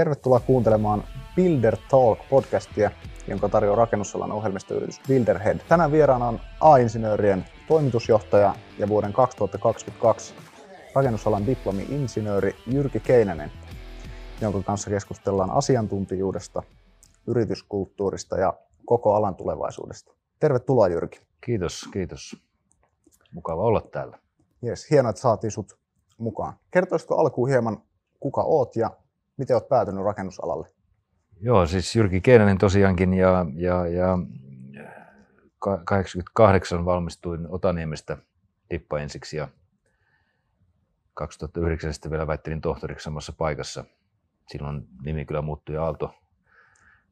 Tervetuloa kuuntelemaan Builder Talk-podcastia, jonka tarjoaa rakennusalan ohjelmistoyritys Builderhead. Tänään vieraana on A-insinöörien toimitusjohtaja ja vuoden 2022 rakennusalan diplomi-insinööri Jyrki Keinänen, jonka kanssa keskustellaan asiantuntijuudesta, yrityskulttuurista ja koko alan tulevaisuudesta. Tervetuloa Jyrki. Kiitos, kiitos. Mukava olla täällä. Yes, hienoa, että saatiin sut mukaan. Kertoisitko alkuun hieman, kuka oot ja miten olet päätynyt rakennusalalle? Joo, siis Jyrki Keinänen tosiaankin ja, ja, ja 88 valmistuin Otaniemestä dippa ensiksi ja 2009 sitten vielä väittelin tohtoriksi samassa paikassa. Silloin nimi kyllä muuttui Aalto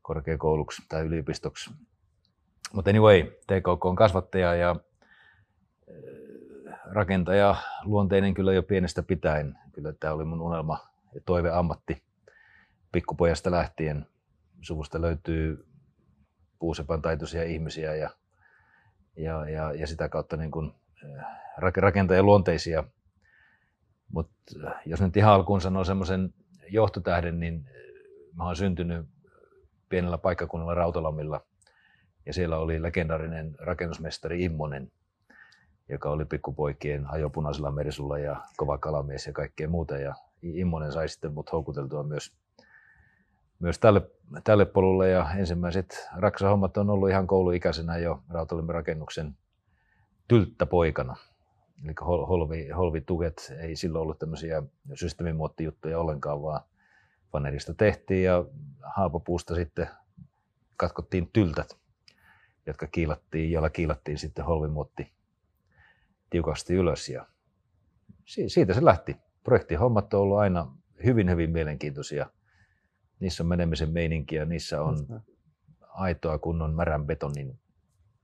korkeakouluksi tai yliopistoksi. Mutta anyway, TKK on kasvattaja ja rakentaja luonteinen kyllä jo pienestä pitäen. Kyllä tämä oli mun unelma ja toive ammatti pikkupojasta lähtien. Suvusta löytyy puusepan taitoisia ihmisiä ja, ja, ja, ja sitä kautta niin kuin rakentajan luonteisia. Mutta jos nyt ihan alkuun sanoo semmoisen johtotähden, niin mä oon syntynyt pienellä paikkakunnalla Rautalamilla ja siellä oli legendaarinen rakennusmestari Immonen, joka oli pikkupoikien ajopunaisella merisulla ja kova kalamies ja kaikkea muuta. Ja Immonen sai sitten mut houkuteltua myös, myös tälle, tälle polulle ja ensimmäiset raksahommat on ollut ihan kouluikäisenä jo Rautalimmen rakennuksen tylttä poikana. Eli holvi, holvituket ei silloin ollut tämmöisiä systeemimuottijuttuja ollenkaan, vaan vanerista tehtiin ja haapapuusta sitten katkottiin tyltät, jotka kiilattiin, joilla kiilattiin sitten holvimuotti tiukasti ylös. Ja siitä se lähti. Projektihommat on ollut aina hyvin, hyvin mielenkiintoisia. Niissä on menemisen meininkiä, niissä on aitoa kunnon märän betonin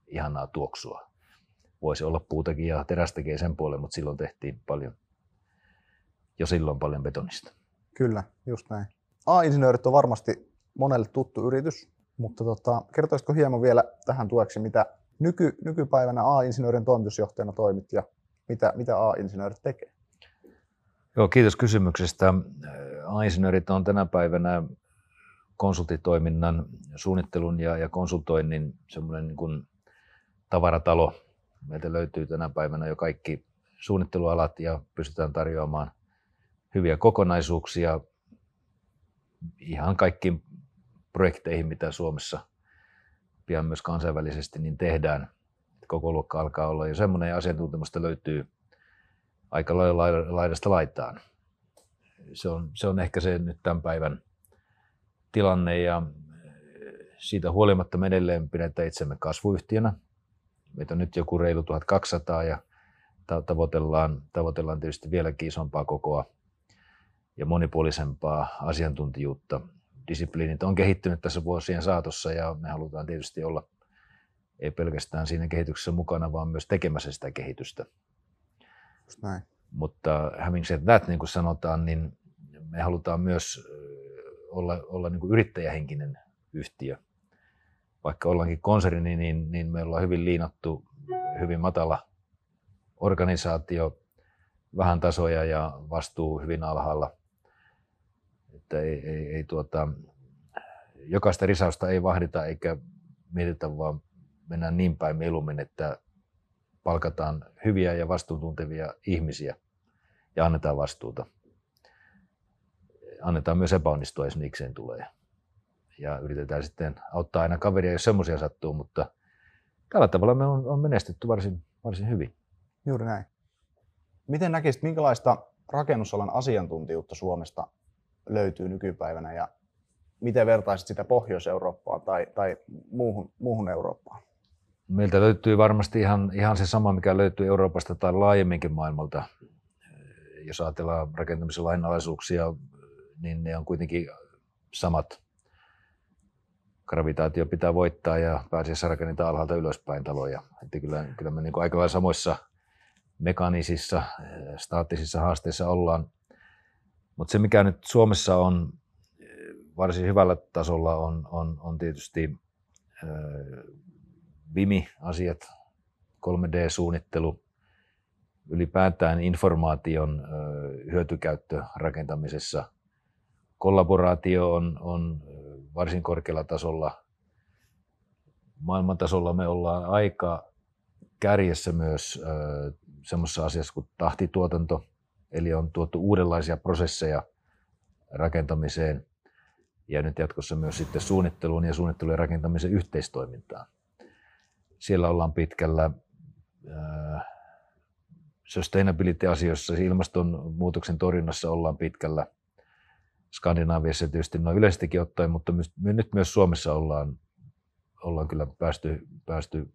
ihanaa tuoksua. Voisi olla puutakin ja terästäkin sen puolen, mutta silloin tehtiin paljon, jo silloin paljon betonista. Kyllä, just näin. A-insinöörit on varmasti monelle tuttu yritys, mutta tota, kertoisitko hieman vielä tähän tueksi, mitä nyky, nykypäivänä A-insinöörin toimitusjohtajana toimit ja mitä, mitä A-insinöörit tekee? Joo, kiitos kysymyksestä. A-insinöörit on tänä päivänä konsultitoiminnan, suunnittelun ja, ja konsultoinnin semmoinen niin kuin tavaratalo. Meiltä löytyy tänä päivänä jo kaikki suunnittelualat ja pystytään tarjoamaan hyviä kokonaisuuksia ihan kaikkiin projekteihin, mitä Suomessa pian myös kansainvälisesti niin tehdään. Koko luokka alkaa olla jo semmoinen ja asiantuntemusta löytyy aika lailla laidasta laitaan. Se on, se on ehkä se nyt tämän päivän tilanne ja siitä huolimatta me edelleen pidetään itsemme kasvuyhtiönä. Meitä on nyt joku reilu 1200 ja tavoitellaan, tavoitellaan tietysti vieläkin isompaa kokoa ja monipuolisempaa asiantuntijuutta. Disipliinit on kehittynyt tässä vuosien saatossa ja me halutaan tietysti olla ei pelkästään siinä kehityksessä mukana, vaan myös tekemässä sitä kehitystä. Näin. Mutta having said that, niin kuin sanotaan, niin me halutaan myös olla, olla niin kuin yrittäjähenkinen yhtiö. Vaikka ollaankin konserni, niin, niin me ollaan hyvin liinattu, hyvin matala organisaatio, vähän tasoja ja vastuu hyvin alhaalla – että ei, ei, ei tuota, jokaista risausta ei vahdita eikä mietitä, vaan mennään niin päin mieluummin, että palkataan hyviä ja vastuuntuntevia ihmisiä ja annetaan vastuuta. Annetaan myös epäonnistua, jos niikseen tulee. Ja yritetään sitten auttaa aina kaveria, jos semmoisia sattuu, mutta tällä tavalla me on, on menestytty varsin, varsin hyvin. Juuri näin. Miten näkisit, minkälaista rakennusalan asiantuntijuutta Suomesta löytyy nykypäivänä ja miten vertaisit sitä Pohjois-Eurooppaan tai, tai muuhun, muuhun Eurooppaan? Meiltä löytyy varmasti ihan, ihan se sama, mikä löytyy Euroopasta tai laajemminkin maailmalta. Jos ajatellaan rakentamisen lainalaisuuksia, niin ne on kuitenkin samat. Gravitaatio pitää voittaa ja pääasiassa rakennetaan alhaalta ylöspäin taloja. Että kyllä, kyllä me niin aika lailla samoissa mekaanisissa, staattisissa haasteissa ollaan. Mutta se, mikä nyt Suomessa on eh, varsin hyvällä tasolla, on, on, on tietysti äh, VIMI-asiat, 3D-suunnittelu, ylipäätään informaation hyötykäyttö rakentamisessa kollaboraatio on, on varsin korkealla tasolla. Maailman tasolla me ollaan aika kärjessä myös semmoisessa asiassa kuin tahtituotanto, eli on tuotu uudenlaisia prosesseja rakentamiseen ja nyt jatkossa myös sitten suunnitteluun ja suunnittelun ja rakentamisen yhteistoimintaan. Siellä ollaan pitkällä sustainability-asioissa, ilmastonmuutoksen torjunnassa ollaan pitkällä. Skandinaaviassa tietysti noin yleisestikin ottaen, mutta myös, nyt myös Suomessa ollaan, ollaan kyllä päästy, päästy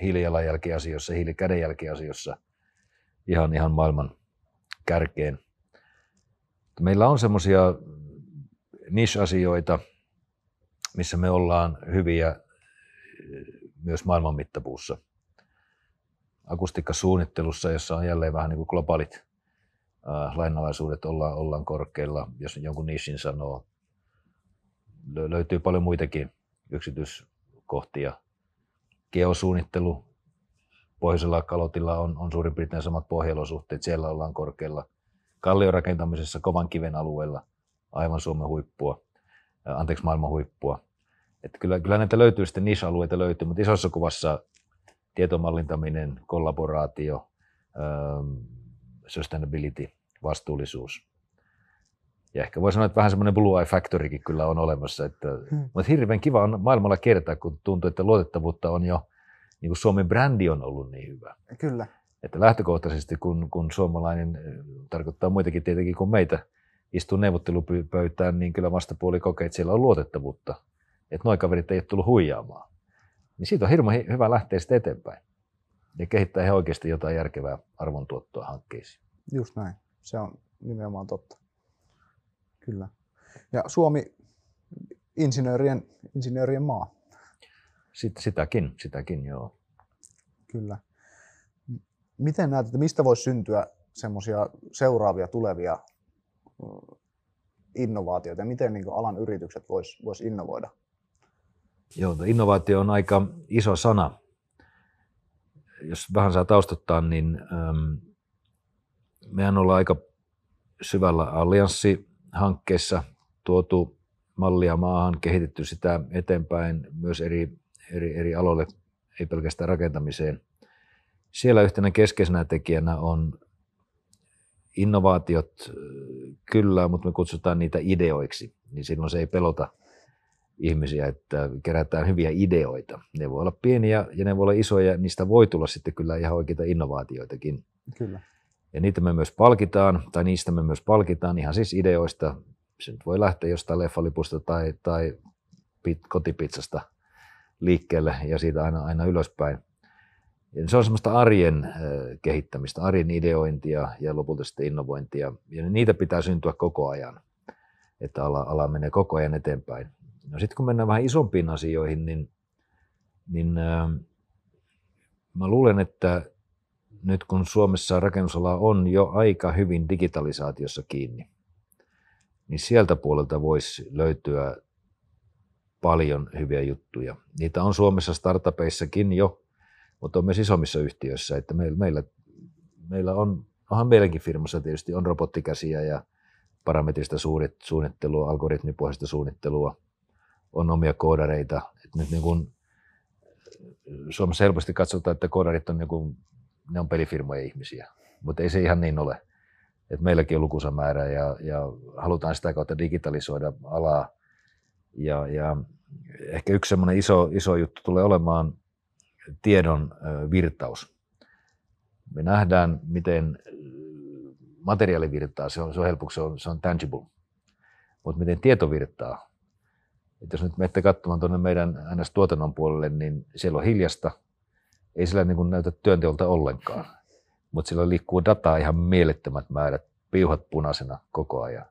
hiilijalanjälkiasioissa, hiilikädenjälkiasioissa ihan, ihan maailman kärkeen. Meillä on semmoisia niche-asioita, missä me ollaan hyviä myös maailman mittapuussa. Akustiikkasuunnittelussa, jossa on jälleen vähän niin kuin globaalit lainalaisuudet, ollaan, ollaan korkeilla, jos jonkun nishin sanoo. Löytyy paljon muitakin yksityiskohtia. Geosuunnittelu, pohjoisella kalotilla on, on suurin piirtein samat pohjalosuhteet, siellä ollaan korkeilla. Kalliorakentamisessa kovan kiven alueella aivan Suomen huippua, anteeksi maailman huippua. Että kyllä, kyllä näitä löytyy sitten niche-alueita löytyy, mutta isossa kuvassa tietomallintaminen, kollaboraatio, sustainability, vastuullisuus. Ja ehkä voi sanoa, että vähän semmoinen Blue Eye Factorykin kyllä on olemassa. Että, hmm. Mutta hirveän kiva on maailmalla kertaa, kun tuntuu, että luotettavuutta on jo, niin kuin Suomen brändi on ollut niin hyvä. Kyllä. Että lähtökohtaisesti, kun, kun suomalainen, tarkoittaa muitakin tietenkin kuin meitä, istuu neuvottelupöytään, niin kyllä vastapuoli kokee, että siellä on luotettavuutta. Että noin kaverit ei ole tullut huijaamaan. Niin siitä on hirveän hyvä lähteä sitten eteenpäin. Ja kehittää ihan oikeasti jotain järkevää arvontuottoa hankkeisiin. Just näin. Se on nimenomaan totta. Kyllä. Ja Suomi insinöörien, insinöörien maa. Sitten sitäkin, sitäkin joo. Kyllä. Miten näet, että mistä voisi syntyä semmoisia seuraavia tulevia innovaatioita ja miten niin alan yritykset vois, vois innovoida? Joo, innovaatio on aika iso sana. Jos vähän saa taustottaa, niin ähm, mehän ollaan aika syvällä allianssihankkeessa tuotu mallia maahan, kehitetty sitä eteenpäin myös eri, eri, eri aloille, ei pelkästään rakentamiseen. Siellä yhtenä keskeisenä tekijänä on innovaatiot kyllä, mutta me kutsutaan niitä ideoiksi, niin silloin se ei pelota ihmisiä, että kerätään hyviä ideoita. Ne voi olla pieniä ja ne voi olla isoja, niistä voi tulla sitten kyllä ihan oikeita innovaatioitakin. Kyllä. Ja niitä me myös palkitaan, tai niistä me myös palkitaan ihan siis ideoista. Se nyt voi lähteä jostain leffalipusta tai, tai kotipizzasta liikkeelle ja siitä aina, aina ylöspäin. Ja se on semmoista arjen kehittämistä, arjen ideointia ja lopulta sitten innovointia. Ja niitä pitää syntyä koko ajan, että ala, ala menee koko ajan eteenpäin. No sitten kun mennään vähän isompiin asioihin, niin, niin äh, mä luulen, että nyt kun Suomessa rakennusala on jo aika hyvin digitalisaatiossa kiinni, niin sieltä puolelta voisi löytyä paljon hyviä juttuja. Niitä on Suomessa startupeissakin jo mutta on myös isommissa yhtiöissä, että meillä, meillä, meillä on, onhan meidänkin firmassa tietysti on robottikäsiä ja parametrista suunnittelua, algoritmipohjaista suunnittelua, on omia koodareita. että nyt niin kuin Suomessa helposti katsotaan, että koodarit on, niin ne on pelifirmojen ihmisiä, mutta ei se ihan niin ole. Et meilläkin on lukuisa määrä ja, ja halutaan sitä kautta digitalisoida alaa. Ja, ja ehkä yksi semmoinen iso, iso juttu tulee olemaan tiedon virtaus. Me nähdään, miten materiaali virtaa, se on, se on helpoksi, se on, se on tangible. Mutta miten tieto virtaa, että jos nyt menette katsomaan tuonne meidän NS-tuotannon puolelle, niin siellä on hiljasta, ei sillä niin näytä työnteolta ollenkaan, mutta siellä liikkuu dataa ihan mielettömät määrät, piuhat punaisena koko ajan.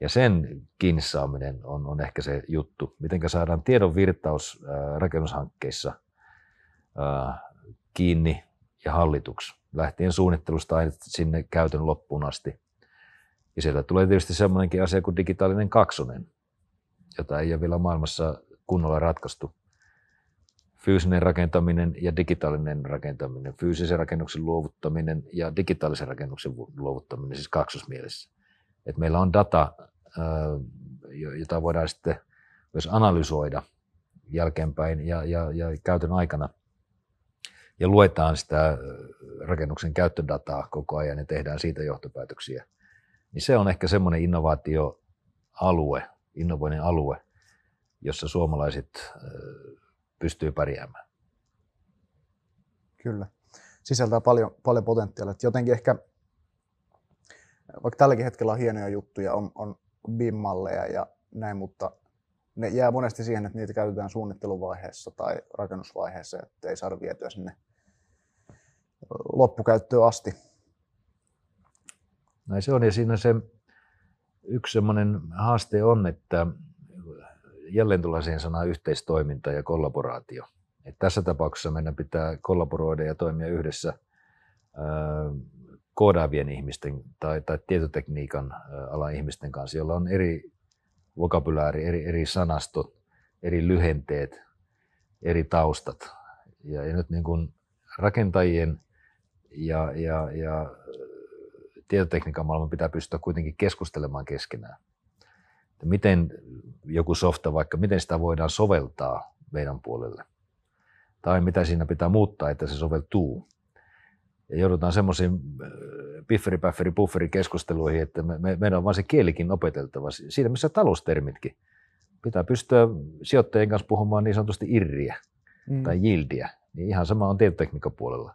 Ja sen kiinni saaminen on, on ehkä se juttu, miten saadaan tiedon virtaus rakennushankkeissa – kiinni ja hallituksi, lähtien suunnittelusta aina sinne käytön loppuun asti. Ja sieltä tulee tietysti semmoinenkin asia kuin digitaalinen kaksonen, jota ei ole vielä maailmassa kunnolla ratkaistu. Fyysinen rakentaminen ja digitaalinen rakentaminen, fyysisen rakennuksen luovuttaminen ja digitaalisen rakennuksen luovuttaminen, siis kaksosmielessä. Et meillä on data jota voidaan sitten myös analysoida jälkeenpäin ja, ja, ja käytön aikana. Ja luetaan sitä rakennuksen käyttödataa koko ajan ja tehdään siitä johtopäätöksiä. Niin se on ehkä semmoinen innovaatioalue, innovoinnin alue, jossa suomalaiset pystyy pärjäämään. Kyllä. Sisältää paljon, paljon potentiaalia. Jotenkin ehkä, vaikka tälläkin hetkellä on hienoja juttuja, on, on BIM-malleja ja näin, mutta ne jää monesti siihen, että niitä käytetään suunnitteluvaiheessa tai rakennusvaiheessa, että ei saada vietyä sinne loppukäyttöön asti. Näin se on ja siinä se yksi semmoinen haaste on, että jälleen tulee siihen sanaan yhteistoiminta ja kollaboraatio. Et tässä tapauksessa meidän pitää kollaboroida ja toimia yhdessä koodaavien ihmisten tai, tai tietotekniikan alan ihmisten kanssa, joilla on eri vokabulääri, eri, eri sanastot, eri lyhenteet, eri taustat. Ja, ja nyt niin kuin rakentajien ja, ja, ja tietotekniikan maailman pitää pystyä kuitenkin keskustelemaan keskenään. Että miten joku softa, vaikka miten sitä voidaan soveltaa meidän puolelle. Tai mitä siinä pitää muuttaa, että se soveltuu. Ja joudutaan semmoisiin äh, pifferi, päfferi, bufferi keskusteluihin, että me, me, meidän on vain se kielikin opeteltava. Siinä missä taloustermitkin. Pitää pystyä sijoittajien kanssa puhumaan niin sanotusti irriä mm. tai yildiä. Niin ihan sama on tietotekniikan puolella.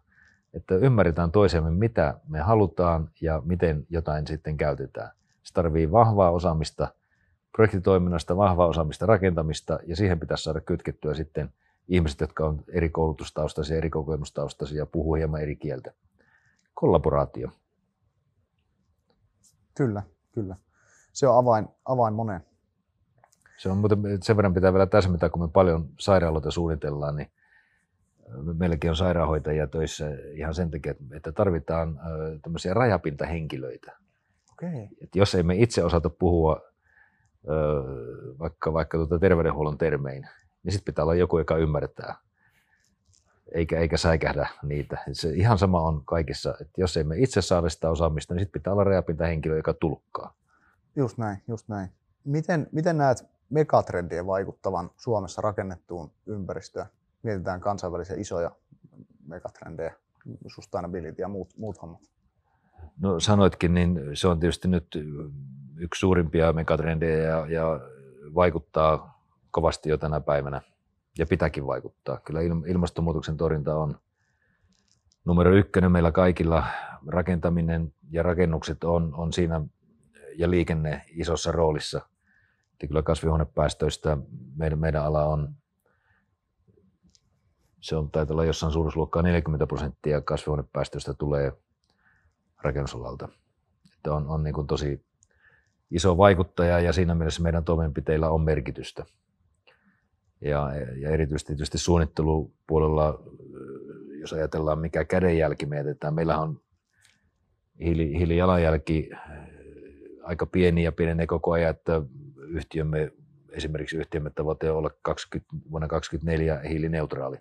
Että ymmärretään toisemme, mitä me halutaan ja miten jotain sitten käytetään. Se tarvii vahvaa osaamista projektitoiminnasta, vahvaa osaamista rakentamista ja siihen pitäisi saada kytkettyä sitten ihmiset, jotka on eri koulutustaustaisia, eri kokemustaustaisia ja puhuu hieman eri kieltä. Kollaboraatio. Kyllä, kyllä. Se on avain, avain moneen. Se on muuten, sen verran pitää vielä täsmätä, kun me paljon sairaaloita suunnitellaan, niin meilläkin on sairaanhoitajia töissä ihan sen takia, että tarvitaan tämmöisiä rajapintahenkilöitä. Okay. Et jos emme itse osata puhua vaikka, vaikka tuota terveydenhuollon termein, niin sitten pitää olla joku, joka ymmärtää, eikä, eikä säikähdä niitä. Se ihan sama on kaikissa, että jos emme itse saada sitä osaamista, niin sitten pitää olla rajapintahenkilö, joka tulkkaa. Just näin, just näin. Miten, miten näet megatrendien vaikuttavan Suomessa rakennettuun ympäristöön? Mietitään kansainvälisiä isoja megatrendejä, sustainability ja muut, muut hommat. No sanoitkin, niin se on tietysti nyt suurimpia megatrendejä ja, ja vaikuttaa kovasti jo tänä päivänä ja pitääkin vaikuttaa. Kyllä ilmastonmuutoksen torjunta on numero ykkönen meillä kaikilla. Rakentaminen ja rakennukset on, on siinä ja liikenne isossa roolissa. Ja kyllä kasvihuonepäästöistä meidän, meidän ala on, se on taitaa olla jossain suuruusluokkaa 40 prosenttia kasvihuonepäästöistä tulee rakennusalalta. Että on, on niin kuin tosi iso vaikuttaja ja siinä mielessä meidän toimenpiteillä on merkitystä. Ja, ja erityisesti tietysti suunnittelupuolella, jos ajatellaan mikä kädenjälki me jätetään, meillä on hiili, hiilijalanjälki äh, aika pieni ja pienenee koko ajan, että yhtiömme, esimerkiksi yhtiömme tavoite on olla 20, vuonna 2024 hiilineutraali.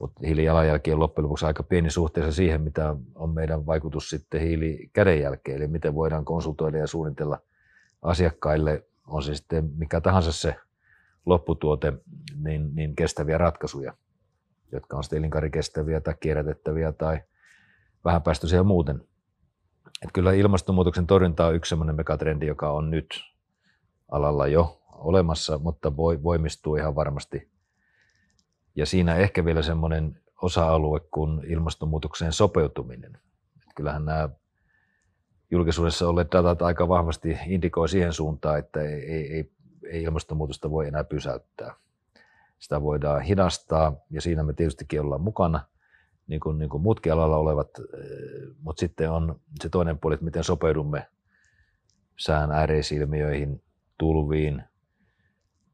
Mutta hiilijalanjälki on loppujen lopuksi aika pieni suhteessa siihen, mitä on meidän vaikutus sitten hiilikädenjälkeen, eli miten voidaan konsultoida ja suunnitella asiakkaille, on se sitten mikä tahansa se lopputuote, niin, niin kestäviä ratkaisuja, jotka on sitten elinkaarikestäviä tai kierrätettäviä tai vähäpäästöisiä muuten. Et kyllä ilmastonmuutoksen torjunta on yksi sellainen megatrendi, joka on nyt alalla jo olemassa, mutta voi, voimistuu ihan varmasti. Ja siinä ehkä vielä semmoinen osa-alue kuin ilmastonmuutokseen sopeutuminen. Et kyllähän nämä julkisuudessa olleet datat aika vahvasti indikoi siihen suuntaan, että ei, ei, ei ilmastonmuutosta voi enää pysäyttää. Sitä voidaan hidastaa ja siinä me tietystikin ollaan mukana, niin kuin, niin kuin muutkin alalla olevat, mutta sitten on se toinen puoli, että miten sopeudumme sään ääreisilmiöihin, tulviin.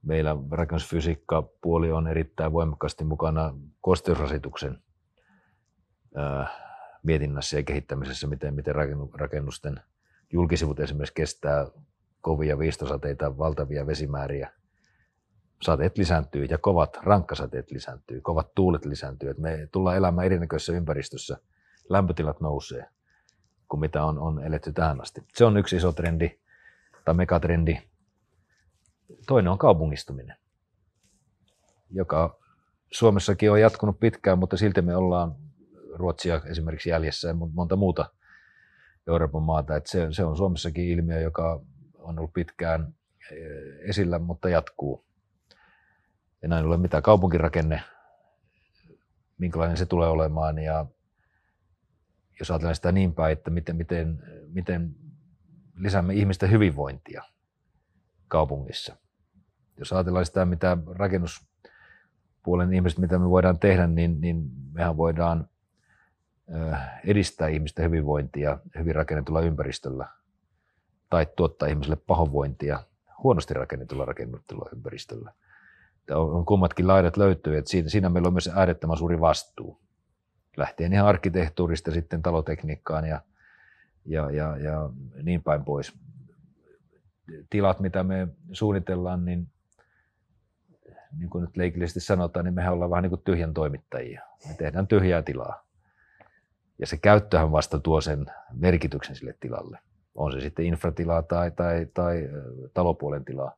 Meillä rakennusfysiikka puoli on erittäin voimakkaasti mukana kosteusrasituksen mietinnässä ja kehittämisessä, miten, miten rakennusten julkisivut esimerkiksi kestää kovia viistosateita, valtavia vesimääriä. Sateet lisääntyy ja kovat rankkasateet lisääntyy, kovat tuulet lisääntyy. Me tullaan elämään erinäköisessä ympäristössä, lämpötilat nousee kuin mitä on, on eletty tähän asti. Se on yksi iso trendi. tai megatrendi. Toinen on kaupungistuminen, joka Suomessakin on jatkunut pitkään, mutta silti me ollaan Ruotsia esimerkiksi jäljessä ja monta muuta Euroopan maata. Että se, se on Suomessakin ilmiö, joka on ollut pitkään eh, esillä, mutta jatkuu. Ja näin ollen mitä kaupunkirakenne, minkälainen se tulee olemaan ja jos ajatellaan sitä niin päin, että miten, miten, miten lisäämme ihmisten hyvinvointia kaupungissa. Jos ajatellaan sitä, mitä rakennuspuolen ihmiset, mitä me voidaan tehdä, niin, niin mehän voidaan edistää ihmisten hyvinvointia hyvin rakennetulla ympäristöllä tai tuottaa ihmiselle pahoinvointia huonosti rakennetulla rakennetulla ympäristöllä. On, kummatkin laidat löytyy, että siinä, siinä meillä on myös äärettömän suuri vastuu. Lähtien ihan arkkitehtuurista sitten talotekniikkaan ja, ja, ja, ja niin päin pois. Tilat, mitä me suunnitellaan, niin niin kuin nyt leikillisesti sanotaan, niin mehän ollaan vähän niin kuin tyhjän toimittajia. Me tehdään tyhjää tilaa. Ja se käyttöhän vasta tuo sen merkityksen sille tilalle. On se sitten infratilaa tai, tai, tai talopuolen tilaa.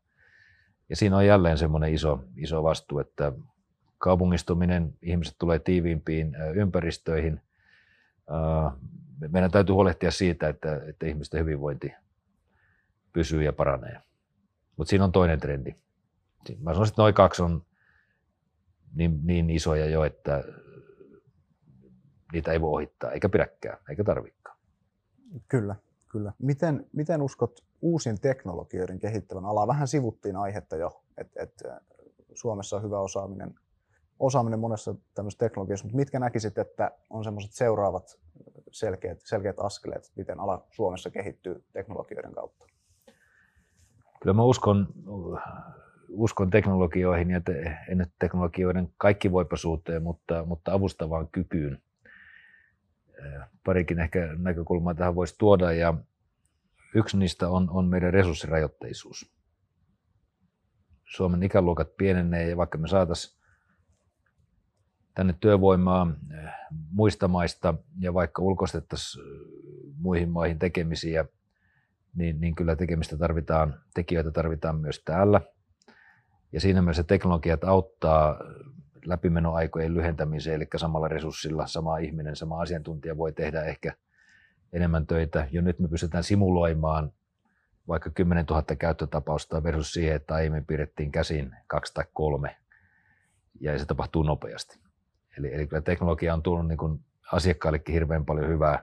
Ja siinä on jälleen semmoinen iso, iso vastuu, että kaupungistuminen, ihmiset tulee tiiviimpiin ympäristöihin. Meidän täytyy huolehtia siitä, että, että ihmisten hyvinvointi pysyy ja paranee. Mutta siinä on toinen trendi. Mä sanoisin, että noin kaksi on niin, niin isoja jo, että niitä ei voi ohittaa, eikä pidäkään, eikä tarvikaan. Kyllä, kyllä. Miten, miten uskot uusien teknologioiden kehittävän alaa? Vähän sivuttiin aihetta jo, että et Suomessa on hyvä osaaminen, osaaminen monessa tämmöisessä teknologiassa, mutta mitkä näkisit, että on semmoiset seuraavat selkeät, selkeät askeleet, miten ala Suomessa kehittyy teknologioiden kautta? Kyllä mä uskon, uskon teknologioihin ja te, en teknologioiden kaikkivoipaisuuteen, mutta, mutta avustavaan kykyyn parikin ehkä näkökulmaa tähän voisi tuoda ja yksi niistä on, on meidän resurssirajoitteisuus. Suomen ikäluokat pienenee ja vaikka me saataisiin tänne työvoimaa muista maista ja vaikka ulkoistettaisiin muihin maihin tekemisiä, niin, niin kyllä tekemistä tarvitaan, tekijöitä tarvitaan myös täällä. Ja siinä mielessä teknologiat auttaa läpimenoaikojen lyhentämiseen, eli samalla resurssilla sama ihminen, sama asiantuntija voi tehdä ehkä enemmän töitä. Jo nyt me pystytään simuloimaan vaikka 10 000 käyttötapausta versus siihen, että aiemmin piirrettiin käsin kaksi tai kolme, ja se tapahtuu nopeasti. Eli, eli kyllä teknologia on tullut niin asiakkaillekin hirveän paljon hyvää.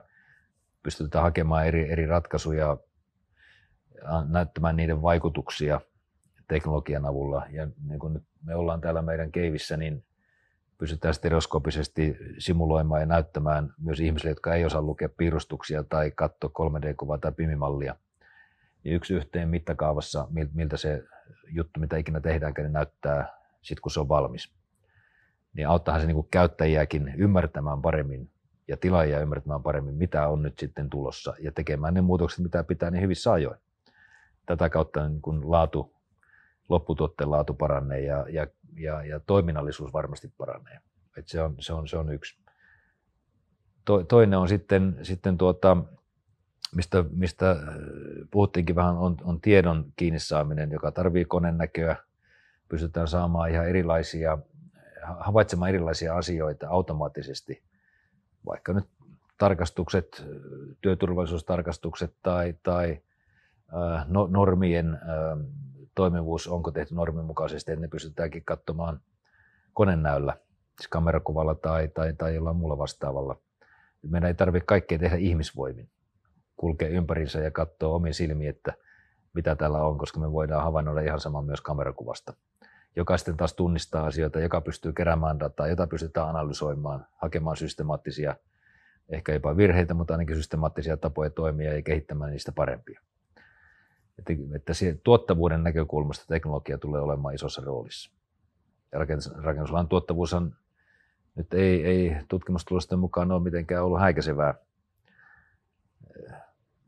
Pystytään hakemaan eri, eri ratkaisuja, näyttämään niiden vaikutuksia teknologian avulla. Ja niin kuin nyt me ollaan täällä meidän keivissä, niin pystytään stereoskopisesti simuloimaan ja näyttämään myös ihmisille, jotka ei osaa lukea piirustuksia tai katsoa 3D-kuvaa tai pimimallia. Niin yksi yhteen mittakaavassa, miltä se juttu, mitä ikinä tehdäänkään, niin näyttää sitten, kun se on valmis. Niin auttaahan se niin kuin käyttäjiäkin ymmärtämään paremmin ja tilaajia ymmärtämään paremmin, mitä on nyt sitten tulossa ja tekemään ne muutokset, mitä pitää niin hyvissä ajoin. Tätä kautta niin kun laatu, lopputuotteen laatu paranee ja, ja ja, ja toiminnallisuus varmasti paranee. Et se, on, se, on, se on yksi. To, toinen on sitten, sitten tuota, mistä, mistä äh, puhuttiinkin vähän, on, on tiedon kiinni saaminen, joka tarvii konenäköä. Pystytään saamaan ihan erilaisia, havaitsemaan erilaisia asioita automaattisesti, vaikka nyt tarkastukset, työturvallisuustarkastukset tai, tai äh, no, normien äh, toimivuus, onko tehty normin mukaisesti, että ne pystytäänkin katsomaan konenäöllä, siis kamerakuvalla tai, tai, tai jollain muulla vastaavalla. Meidän ei tarvitse kaikkea tehdä ihmisvoimin. Kulkea ympärinsä ja katsoa omiin silmiin, että mitä täällä on, koska me voidaan havainnoida ihan sama myös kamerakuvasta. Joka sitten taas tunnistaa asioita, joka pystyy keräämään dataa, jota pystytään analysoimaan, hakemaan systemaattisia, ehkä jopa virheitä, mutta ainakin systemaattisia tapoja toimia ja kehittämään niistä parempia. Että, että tuottavuuden näkökulmasta teknologia tulee olemaan isossa roolissa. Ja rakennusalan tuottavuus nyt ei, ei tutkimustulosten mukaan ole mitenkään ollut häikäisevää,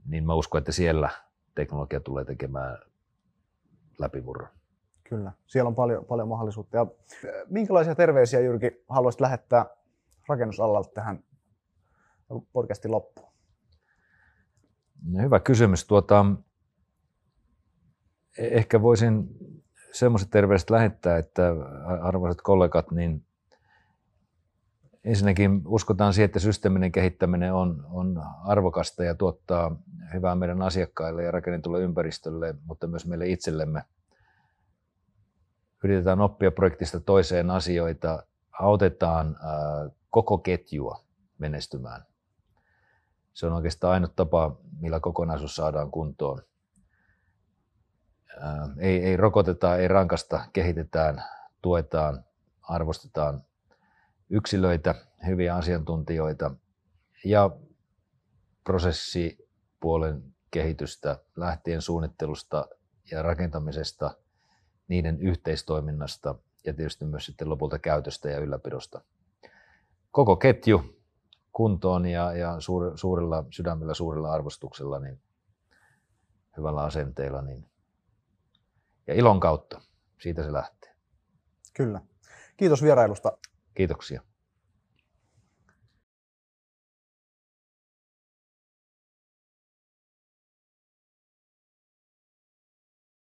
niin mä uskon, että siellä teknologia tulee tekemään läpimurron. Kyllä, siellä on paljon, paljon mahdollisuutta. Ja minkälaisia terveisiä Jyrki haluaisit lähettää rakennusalalta tähän podcastin loppuun? No, hyvä kysymys. Tuota, ehkä voisin semmoiset terveiset lähettää, että arvoisat kollegat, niin ensinnäkin uskotaan siihen, että systeeminen kehittäminen on, on arvokasta ja tuottaa hyvää meidän asiakkaille ja rakennetulle ympäristölle, mutta myös meille itsellemme. Yritetään oppia projektista toiseen asioita, autetaan koko ketjua menestymään. Se on oikeastaan ainut tapa, millä kokonaisuus saadaan kuntoon. Ei, ei rokoteta, ei rankasta, kehitetään, tuetaan, arvostetaan yksilöitä, hyviä asiantuntijoita ja prosessipuolen kehitystä lähtien suunnittelusta ja rakentamisesta, niiden yhteistoiminnasta ja tietysti myös sitten lopulta käytöstä ja ylläpidosta. Koko ketju kuntoon ja, ja suur, suurella sydämellä, suurella arvostuksella, niin hyvällä asenteella niin, ja ilon kautta. Siitä se lähtee. Kyllä. Kiitos vierailusta. Kiitoksia.